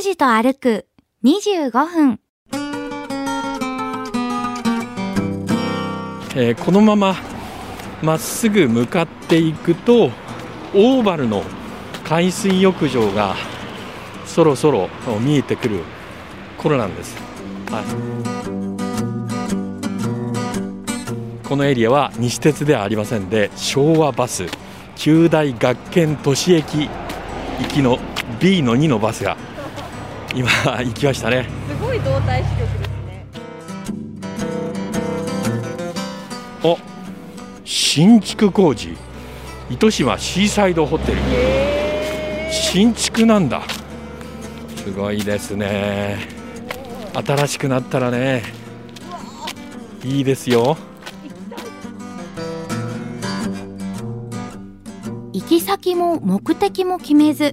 拓司と歩く25分。えーこのまままっすぐ向かっていくとオーバルの海水浴場がそろそろ見えてくる頃なんです、はい、このエリアは西鉄ではありませんで昭和バス九大学研都市駅行きの B の2のバスが今行きましたね。すごい動体視力ですね。お新築工事。糸島シーサイドホテル。新築なんだ。すごいですね。新しくなったらね。いいですよ。行き先も目的も決めず、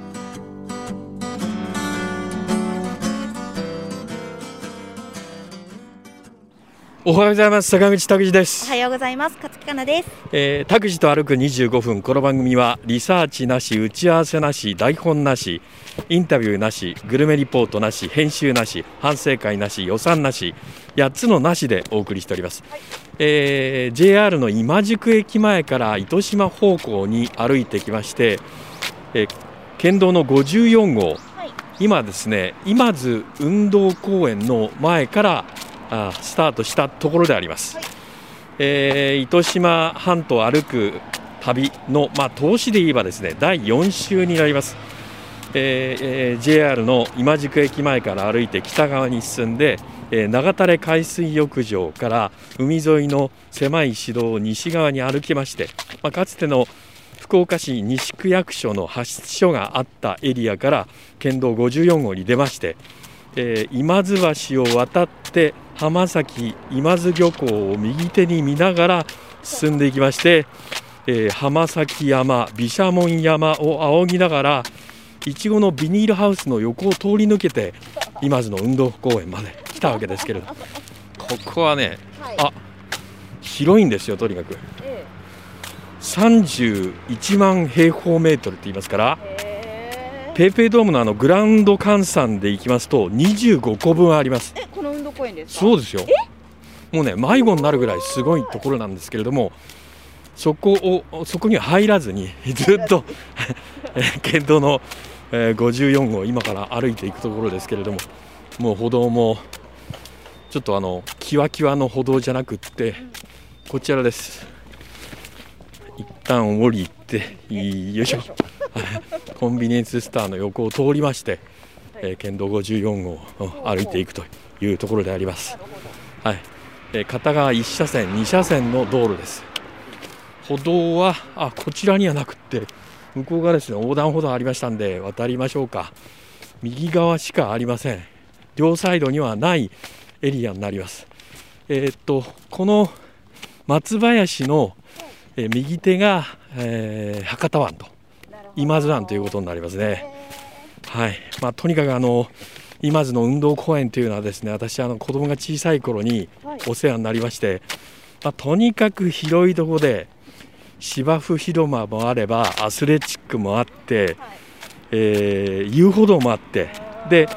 おはようございます坂口拓司ですおはようございます。勝木かなです。えー、拓司と歩く25分この番組はリサーチなし打ち合わせなし台本なしインタビューなしグルメリポートなし編集なし反省会なし予算なし8つのなしでお送りしております、えー JR の今宿駅前から糸島方向に歩いてきまして、えー県道の54号はい。今ですね今津運動公園の前からあスタートしたところであります、はいえー糸島半島歩く旅の、まあ、投資で言えばですね第4週になります、えーえー JR の今宿駅前から歩いて北側に進んで、えー長垂海水浴場から海沿いの狭い市道を西側に歩きまして、まあ、かつての福岡市西区役所の派出所があったエリアから県道54号に出まして、えー今津橋を渡って浜崎今津漁港を右手に見ながら進んでいきまして、えー浜崎山毘沙門山を仰ぎながらいちごのビニールハウスの横を通り抜けて今津の運動公園まで 来たわけですけれどここはねはい。あ広いんですよとにかくえ31万平方メートルって言いますからえ。へペイペイドームのあのグラウンド換算でいきますと25個分あります。え。え、この運動公園ですか？そうですよ。もうね迷子になるぐらいすごいところなんですけれどもそこをそこには入らずにずっと えー県道の、えー54号今から歩いていくところですけれどももう歩道もちょっとあのキワキワの歩道じゃなくってこちらです。一旦降りてよいしょコンビニエンスストアの横を通りまして、えー県道54号を歩いていくというところであります。はい、えー片側1車線、2車線の道路です。歩道はあこちらにはなくって向こう側ですね横断歩道ありましたんで渡りましょうか。右側しかありません。両サイドにはないエリアになります。えーっとこの松林の、えー右手が、えー博多湾と今津湾ということになりますね。はい、まあとにかくあの今津の運動公園というのはですね私あの子供が小さい頃にはい。お世話になりまして、まあ、とにかく広いところで芝生広場もあればアスレチックもあって、はい。えー遊歩道もあってで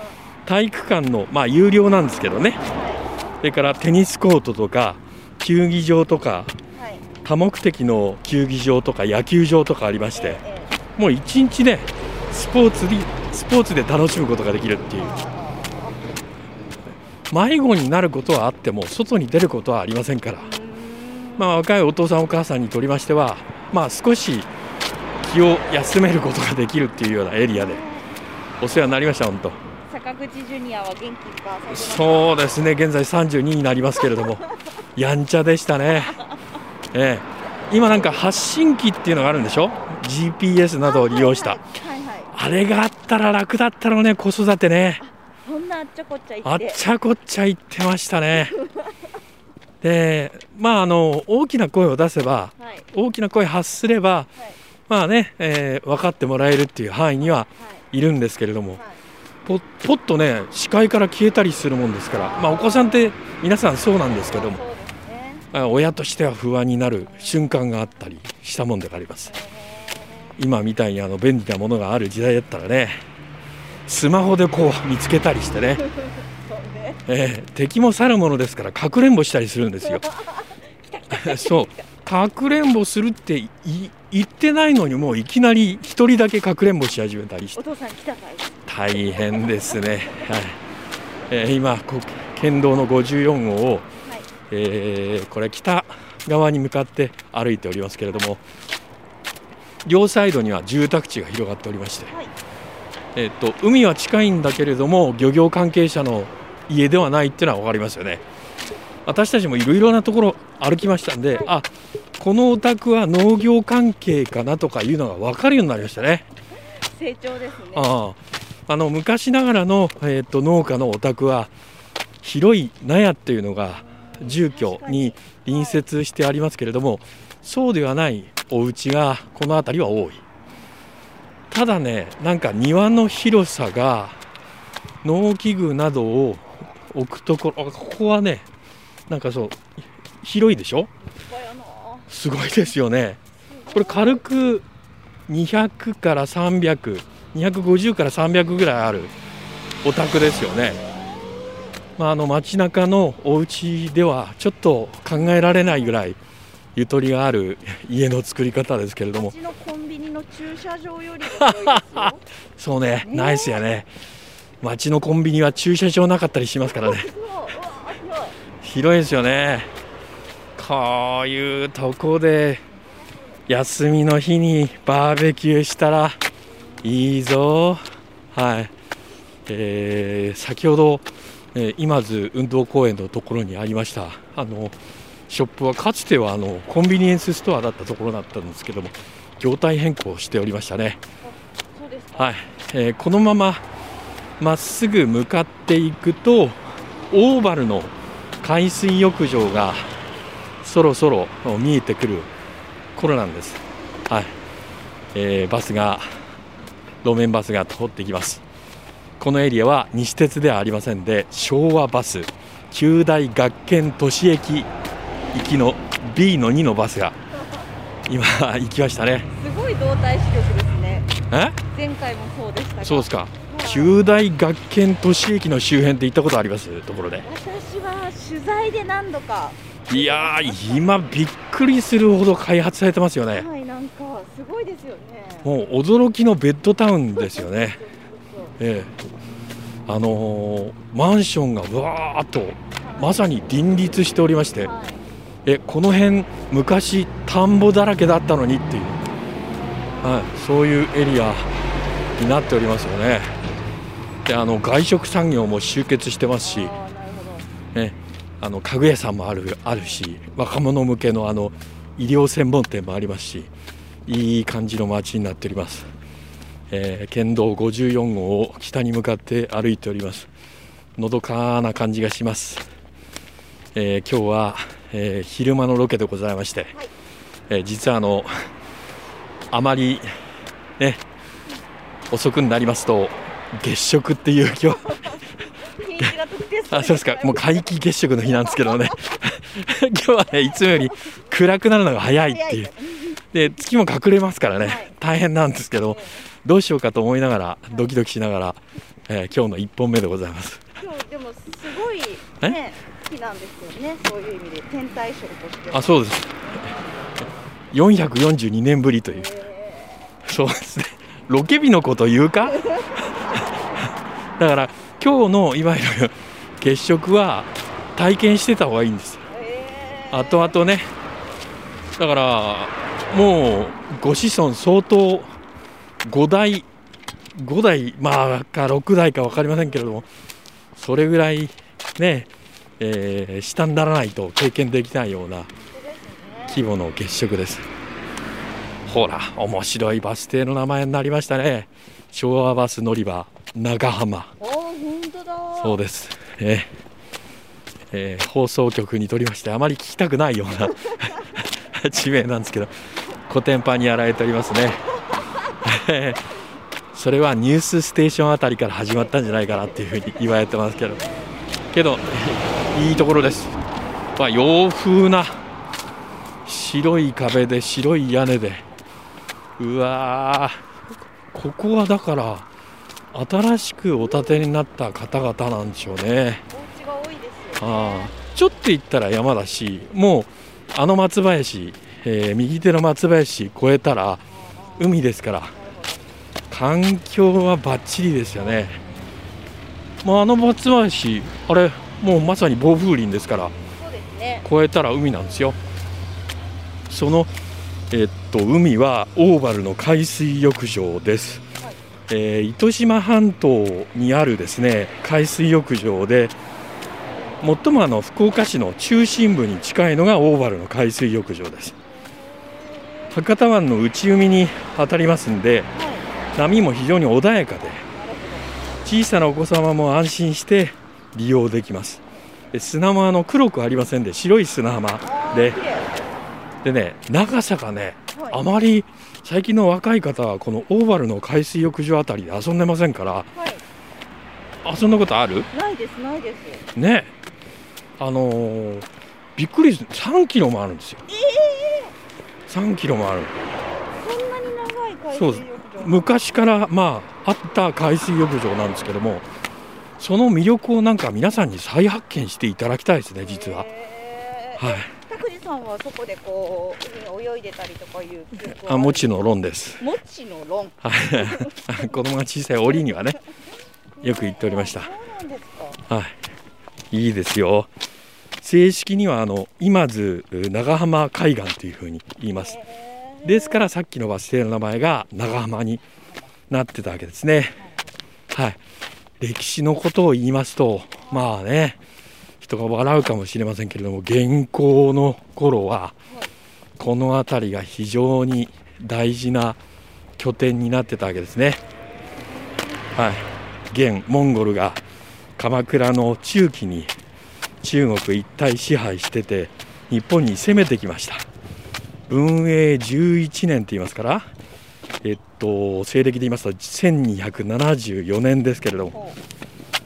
体育館の、まあ、有料なんですけどねそれからテニスコートとか球技場とかはい。多目的の球技場とか野球場とかありましてえもう一日ねスポーツにスポーツで楽しむことができるっていう。迷子になることはあっても外に出ることはありませんから、まあ、若いお父さんお母さんにとりましては、まあ、少し気を休めることができるっていうようなエリアでお世話になりました本当。坂口ジュニアは元気いそうですね現在32になりますけれども。やんちゃでしたね、ええ、今なんか発信機っていうのがあるんでしょ？GPS などを利用した。はいはい。はいはいあれがあったら楽だったろうね子育てね。そんなあっちゃこっちゃあ行って。っちゃこっちゃ言ってましたね。でまああの大きな声を出せばはい。大きな声発すれば、まあね、えー分かってもらえるっていう範囲にははい。るんですけれどもはい。ポポッとね視界から消えたりするもんですから、まあ、お子さんって皆さんそうなんですけどもね。あ親としては不安になる瞬間があったりしたもんであります今みたいにあの便利なものがある時代だったらねスマホでこう見つけたりしてね、ね えー敵も去るものですからかくれんぼしたりするんですよ。そう。かくれんぼするってい言ってないのにもういきなり一人だけかくれんぼし始めたりして。お父さん来たかい？大変ですね、はい。えー今こ県道の54号を、はい。えーこれ北側に向かって歩いておりますけれども両サイドには住宅地が広がっておりまして、はい。えー、と海は近いんだけれども漁業関係者の家ではないっていうのは分かりますよね。私たちもいろいろなところ歩きましたんで、あこのお宅は農業関係かなとかいうのが分かるようになりましたね。成長ですね。ああ。あの昔ながらの、えー、と農家のお宅は広い納屋っていうのが住居に隣接してありますけれどもそうではないお家がこの辺りは多い。ただねなんか庭の広さが農機具などを置くところあここはねなんかそう広いでしょ？すごいですよね。これ軽く200から300250から300ぐらいあるお宅ですよね、まあ、あの街中のお家ではちょっと考えられないぐらいゆとりがある家の作り方ですけれども。コンビニの駐車場よりも広いですよ。そうねね。ナイスやね。街のコンビニは駐車場なかったりしますからね。広いですよね。こういうとこで休みの日にバーベキューしたらいいぞ。はい、えー先ほど、えー今津運動公園のところにありました。あのショップはかつてはあのコンビニエンスストアだったところだったんですけども業態変更しておりましたね。はい、えーこのまままっすぐ向かっていくとオーバルの海水浴場がそろそろ見えてくる頃なんです、はい。えーバスが路面バスが通ってきます。このエリアは西鉄ではありませんで昭和バス九大学研都市駅行きの B の2のバスが今行きましたね。すごい動体視力ですね。え？前回もそうでしたが。そうですか。はい九大学研都市駅の周辺って行ったことあります？ところで。私は取材で何度か。いやー今びっくりするほど開発されてますよね。はいなんかすごいですよね。もう驚きのベッドタウンですよね。ええ。あのーマンションがわーっとまさに林立しておりまして。はいえこの辺昔田んぼだらけだったのにっていう、はい、そういうエリアになっておりますよね。であの外食産業も集結してますしね、あの家具屋さんもあるあるし若者向けのあの医療専門店もありますしいい感じの街になっております、えー県道54号を北に向かって歩いております。のどかな感じがします、えー今日は、えー昼間のロケでございまして、えー実はあのあまりね遅くになりますと月食っていう今日。あそうですか、もう皆既月食の日なんですけどね、今日はね、いつもより暗くなるのが早いっていう、で月も隠れますからね、はい。大変なんですけど、どうしようかと思いながら、ドキドキしながら、えー今日の1本目でございます。今日でもすごいね日なんですよね。そういう意味で天体ショーとして。はあそうです。442年ぶりという、えそうですね、ロケ日のこと言うか？だから、今日のいわゆる月食は体験してた方がいいんです。ーえー。後々ね。だからもうご子孫相当5代5代まあか6代か分かりませんけれどもそれぐらいね、えー下にならないと経験できないような規模の月食です。ほら面白いバス停の名前になりましたね。昭和バス乗り場長浜。おー本当だ。そうです、えーえー放送局にとりましてあまり聞きたくないような 地名なんですけどコテンパンにやられておりますね。それはニュースステーションあたりから始まったんじゃないかなっていうふうに言われてますけど。けどいいところです、まあ、洋風な白い壁で白い屋根で。うわー。ここはだから新しくお建てになった方々なんでしょうね。お家が多いですよ、ああちょっと行ったら山だしもうあの松林、えー右手の松林越えたら海ですから環境はバッチリですよね、まあ、あの松林あれもうまさに暴風林ですからそうですね。越えたら海なんですよ。そのえっと海はオーバルの海水浴場です、はい。えー糸島半島にあるですね海水浴場で最もあの福岡市の中心部に近いのがオーバルの海水浴場です。博多湾の内海に当たりますんではい。波も非常に穏やかで小さなお子様も安心して利用できます。で砂もあの黒くありませんで白い砂浜。ででね長さがねはい。あまり最近の若い方はこのオーバルの海水浴場あたりで遊んでませんから。はい。遊んだことある？ないですないです。ね。あのーびっくりす3キロもあるんですよ。3キロもある。そんなに長い海水浴場？昔からまああった海水浴場なんですけどもその魅力をなんか皆さんに再発見していただきたいですね実は。はい。拓司さんはそこでこう海を泳いでたりとかいうあもちの論です。もちの論。はい。子供が小さい折にはねよく行っておりました。そうなんですか。はい、いいですよ。正式にはあの今津長浜海岸というふうに言います。ですからさっきのバス停の名前が長浜になってたわけですね。はい。歴史のことを言いますと、まあね、人が笑うかもしれませんけれども、現行の頃はこの辺りが非常に大事な拠点になってたわけですね。はい。現モンゴルが鎌倉の中期に中国一帯支配してて日本に攻めてきました文永11年と言いますからえっと西暦で言いますと1274年ですけれどもほ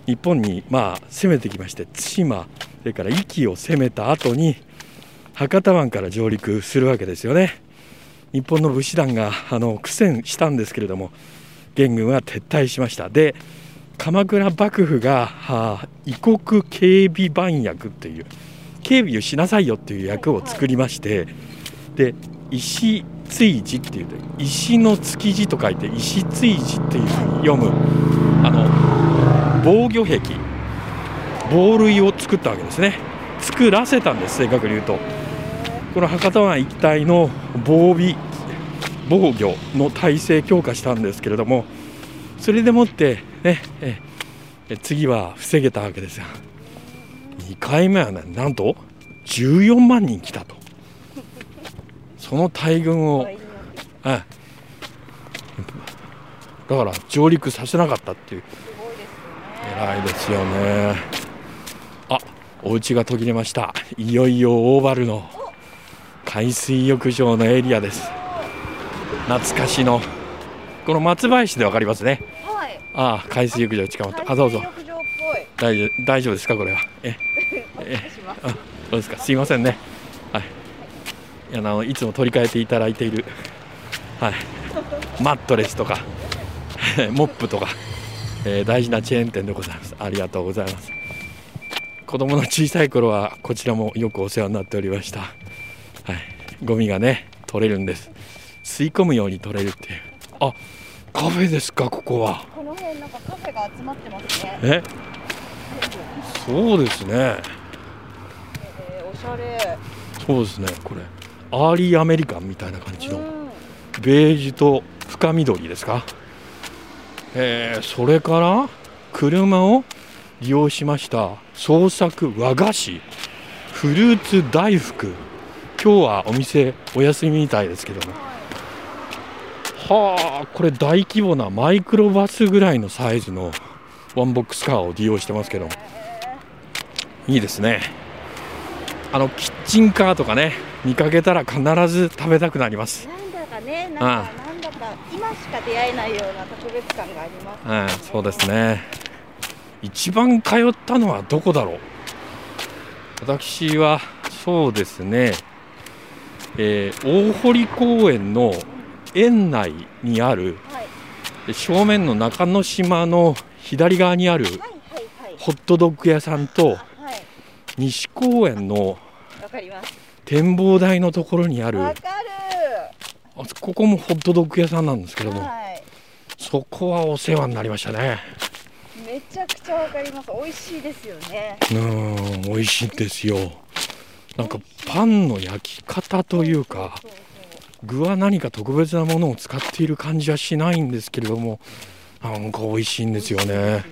日本にまあ攻めてきまして対馬それから壱岐を攻めた後に博多湾から上陸するわけですよね。日本の武士団があの苦戦したんですけれども元軍は撤退しました。で鎌倉幕府がはあ異国警備番役という警備をしなさいよっていう役を作りましてで石追事っていうと石の築地と書いて石追事っていうふうに読むあの防御壁防塁を作ったわけですね。作らせたんです正確に言うと。この博多湾一帯の防備防御の体制強化したんですけれどもそれでもってね次は防げたわけですよ2回目はねなんと14万人来たと。その大軍を、倍になってはいだから上陸させなかったっていう。偉いですよね。あお家が途切れました。いよいよオーバルの海水浴場のエリアです。懐かしのこの松林でわかりますね。はい。ああ海水浴場近まった。あどうぞ。大丈夫ですかこれは。えお願いします。あそうですか？すいませんねあのいつも取り替えていただいているはい。マットレスとか モップとか、えー大事なチェーン店でございます。ありがとうございます。子供の小さい頃はこちらもよくお世話になっておりました。はい。ゴミがね取れるんです。吸い込むように取れるっていう。あカフェですかここは。この辺なんかカフェが集まってますね。え？そうですね。えーおしゃれ。そうですねこれアーリーアメリカンみたいな感じのうん。ベージュと深緑ですか？えーそれから車を利用しました。創作和菓子。フルーツ大福。今日はお店お休みみたいですけども。はあこれ大規模なマイクロバスぐらいのサイズのワンボックスカーを利用してますけども。いいですねあのキッチンカーとかね見かけたら必ず食べたくなりますなんだろね。なんかなんだか今しか出会えないような特別感があります、はい、そうですね。一番通ったのはどこだろう？私はそうですね。えー大堀公園の園内にあるはい正面の中之島の左側にあるはいはいはいホットドッグ屋さんとはい西公園の展望台のところにあるここもホットドッグ屋さんなんですけどもはい。そこはお世話になりましたね。めちゃくちゃわかります。美味しいですよね。うーん美味しいんですよ。なんかパンの焼き方というか具は何か特別なものを使っている感じはしないんですけれどもなんか美味しいんですよね。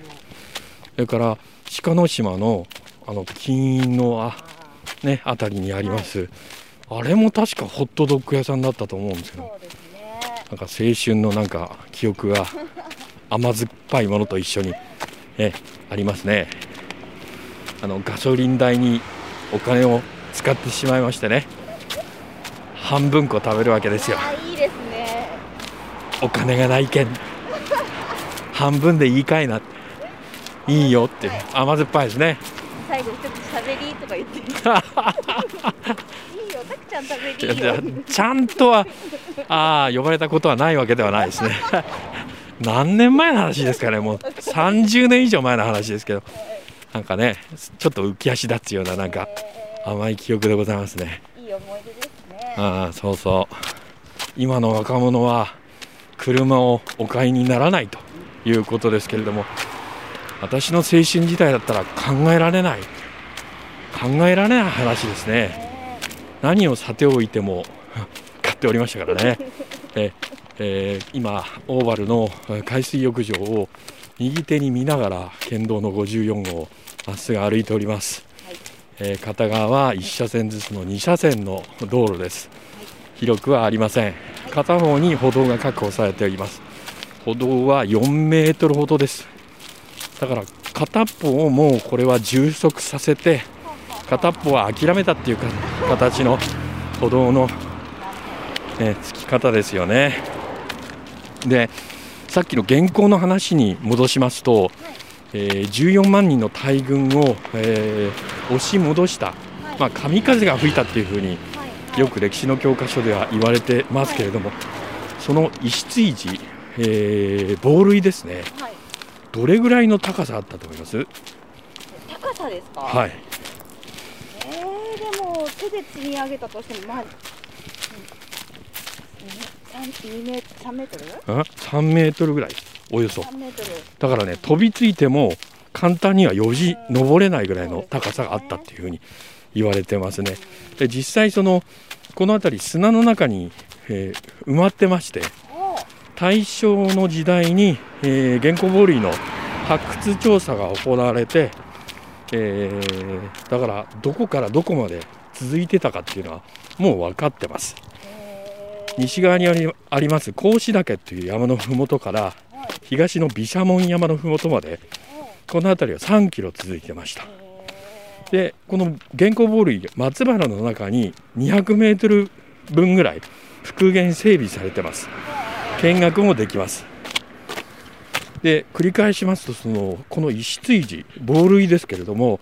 それから鹿の島のあの金印のあねあたりにあります。あれも確かホットドッグ屋さんだったと思うんですけどね。なんか青春のなんか記憶が甘酸っぱいものと一緒に、えありますね。あのガソリン代にお金を使ってしまいましてね。半分こ食べるわけですよ。あいいですね。お金がないけん。半分でいいかいな。いいよって。甘酸っぱいですね最後ちょっとしゃべりとか言って。いいよたくちゃん食べりよ。ちゃんとはああ呼ばれたことはないわけではないですね。何年前の話ですかねもう。30年以上前の話ですけど。なんかねちょっと浮き足立つようななんか甘い記憶でございますね。いい思い出ですね。ああそうそう。今の若者は車をお買いにならないということですけれども私の青春時代だったら考えられない。考えられない話ですね。何をさておいても 買っておりましたからね。え、えー今オーバルのえー海水浴場を右手に見ながら県道の54号をまっすぐ歩いております、えー片側は1車線ずつの2車線の道路です。広くはありません。片方に歩道が確保されております。歩道は4メートルほどですだから片っぽをもうこれは充足させて片っぽは諦めたっていうか形の歩道の、ね、つき方ですよね。でさっきの現行の話に戻しますと、えー14万人の大軍を、えー押し戻した、まあ、神風が吹いたっていうふうによく歴史の教科書では言われてますけれども、その石追事、えー防塁ですね、はいどれぐらいの高さあったと思います？高さですか？はい、えー、でも手で積み上げたとしてもまあ3メ3メートル？あ3メートルぐらい、およそ。3メートル。だからね、飛びついても簡単にはよじ登れないぐらいの高さがあったっていうふうに言われてますね。で実際そのこの辺り砂の中に、えー埋まってましてお大正の時代に、えー、原稿ボールイの発掘調査が行われて、えーだからどこからどこまで続いてたかっていうのはもう分かってます。西側にあります格子岳という山の麓から東の毘沙門山の麓までこの辺りは3キロ続いてました。でこの原稿ボールイ松原の中に200メートル分ぐらい復元整備されてます見学もできます。で繰り返しますとそのこの石追寺防類ですけれども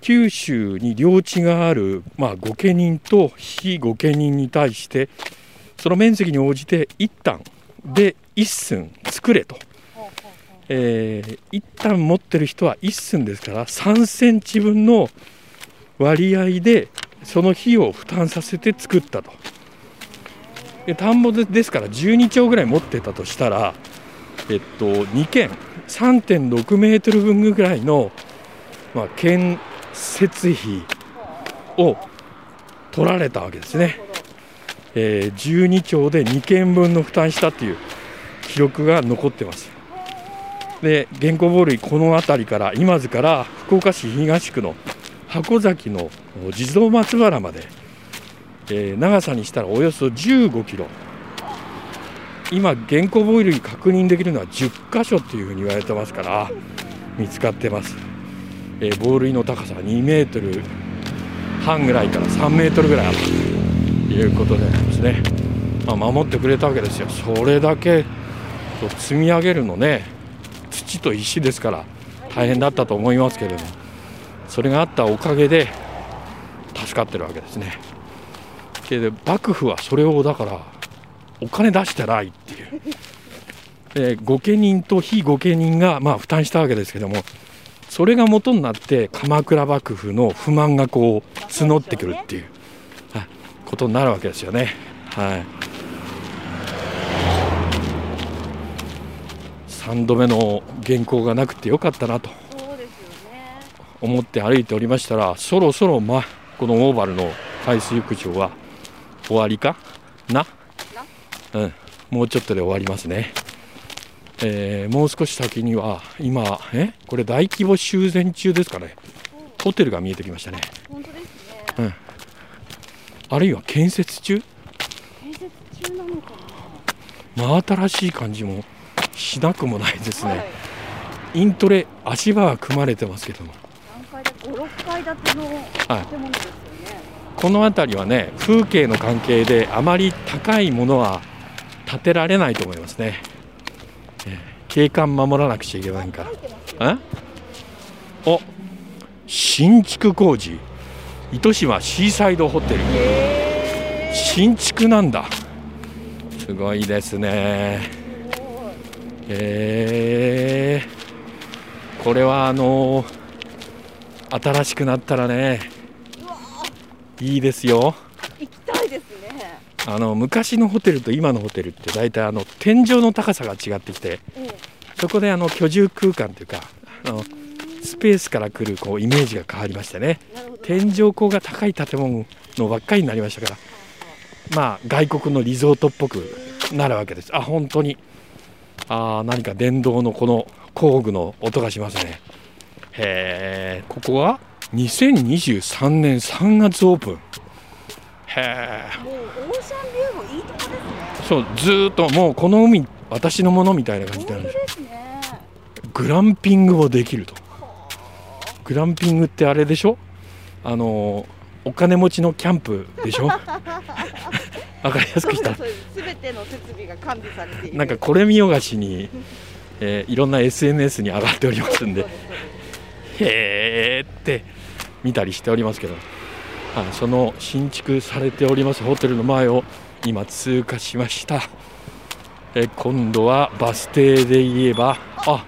九州に領地がある、まあ、御家人と非御家人に対してその面積に応じて一旦で一寸作れと、えー一旦持ってる人は一寸ですから3センチ分の割合でその費用を負担させて作ったと。で田んぼでですから12丁ぐらい持ってたとしたら、えっと、2軒3.6メートル分ぐらいの、まあ、建設費を取られたわけですね、えー12丁で2軒分の負担したっていう記録が残ってます。で原稿ボールこの辺りから今津から福岡市東区の箱崎の地蔵松原までえー長さにしたらおよそ15キロ。今原稿ボイルに確認できるのは10箇所っていうふうに言われてますから見つかってます、えー、ボールの高さは2メートル半ぐらいから3メートルぐらいあるということでありますね。まあ、守ってくれたわけですよ。それだけ積み上げるのね土と石ですから大変だったと思いますけれどもそれがあったおかげで助かってるわけですね。で幕府はそれをだからお金出してないっていう。で御家人と非御家人がまあ負担したわけですけどもそれが元になって鎌倉幕府の不満がこう募ってくるっていう、はい、ことになるわけですよね。はい、3度目の原稿がなくてよかったなと。思って歩いておりましたらそろそろ、ま、このオーバルの海水浴場は終わりか？な？うん、もうちょっとで終わりますね。えー、もう少し先には今え？これ大規模修繕中ですかね。ホテルが見えてきましたね。本当ですね、うん、あるいは建設中？建設中なのかな。真新しい感じもしなくもないですね、はい、イントレ足場は組まれてますけども。何階建て56階建ての建物ですよね、はい、この辺りはね風景の関係であまり高いものは建てられないと思いますね。景観守らなくちゃいけないから。お新築工事。糸島シーサイドホテル。新築なんだ。すごいですね。え。ー、これはあのー、新しくなったらねいいですよ。行きたいですね。あの昔のホテルと今のホテルって大体あの天井の高さが違ってきて、そこであの居住空間というかあのスペースから来るこうイメージが変わりましてね。天井高が高い建物のばっかりになりましたからまあ外国のリゾートっぽくなるわけです。あ本当に。あ何か電動のこの工具の音がしますね。へえここは？2023年3月オープン。へえもうオーシャンビューもいいとこですね。そうずっともうこの海私のものみたいな感じなんですね。グランピングもできると。グランピングってあれでしょ？あのお金持ちのキャンプでしょ？わかりやすくした。すべての設備が完備されている。なんかこれ見よがしに、えー、いろんな SNS に上がっておりますんで。へえって見たりしておりますけど、はい、その新築されておりますホテルの前を今通過しました。え今度はバス停で言えばあ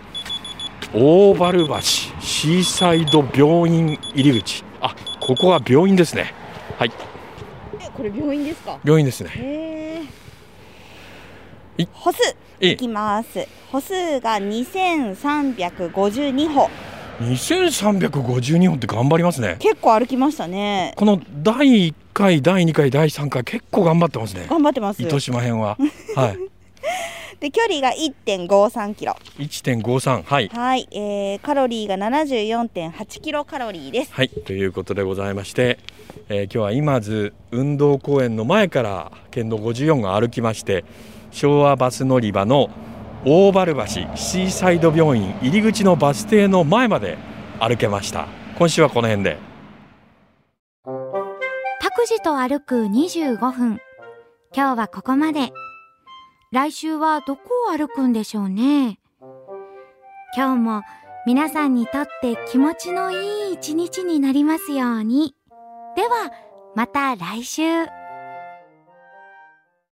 大原橋シーサイド病院入り口。あここは病院ですね。はい。これ病院ですか？病院ですね。歩数いきます。歩数が2352歩2352歩って頑張りますね結構歩きましたねこの第1回第2回第3回結構頑張ってますね頑張ってます糸島編は はいで距離が1.53キロ。1.53はい。はい、えー、カロリーが74.8キロカロリーです。はいということでございまして、えー、今日は今津運動公園の前から県道54が歩きまして昭和バス乗り場の大原橋シーサイド病院入り口のバス停の前まで歩けました今週はこの辺で拓司と歩く25分今日はここまで来週はどこを歩くんでしょうね。今日も皆さんにとって気持ちのいい一日になりますように。では、また来週。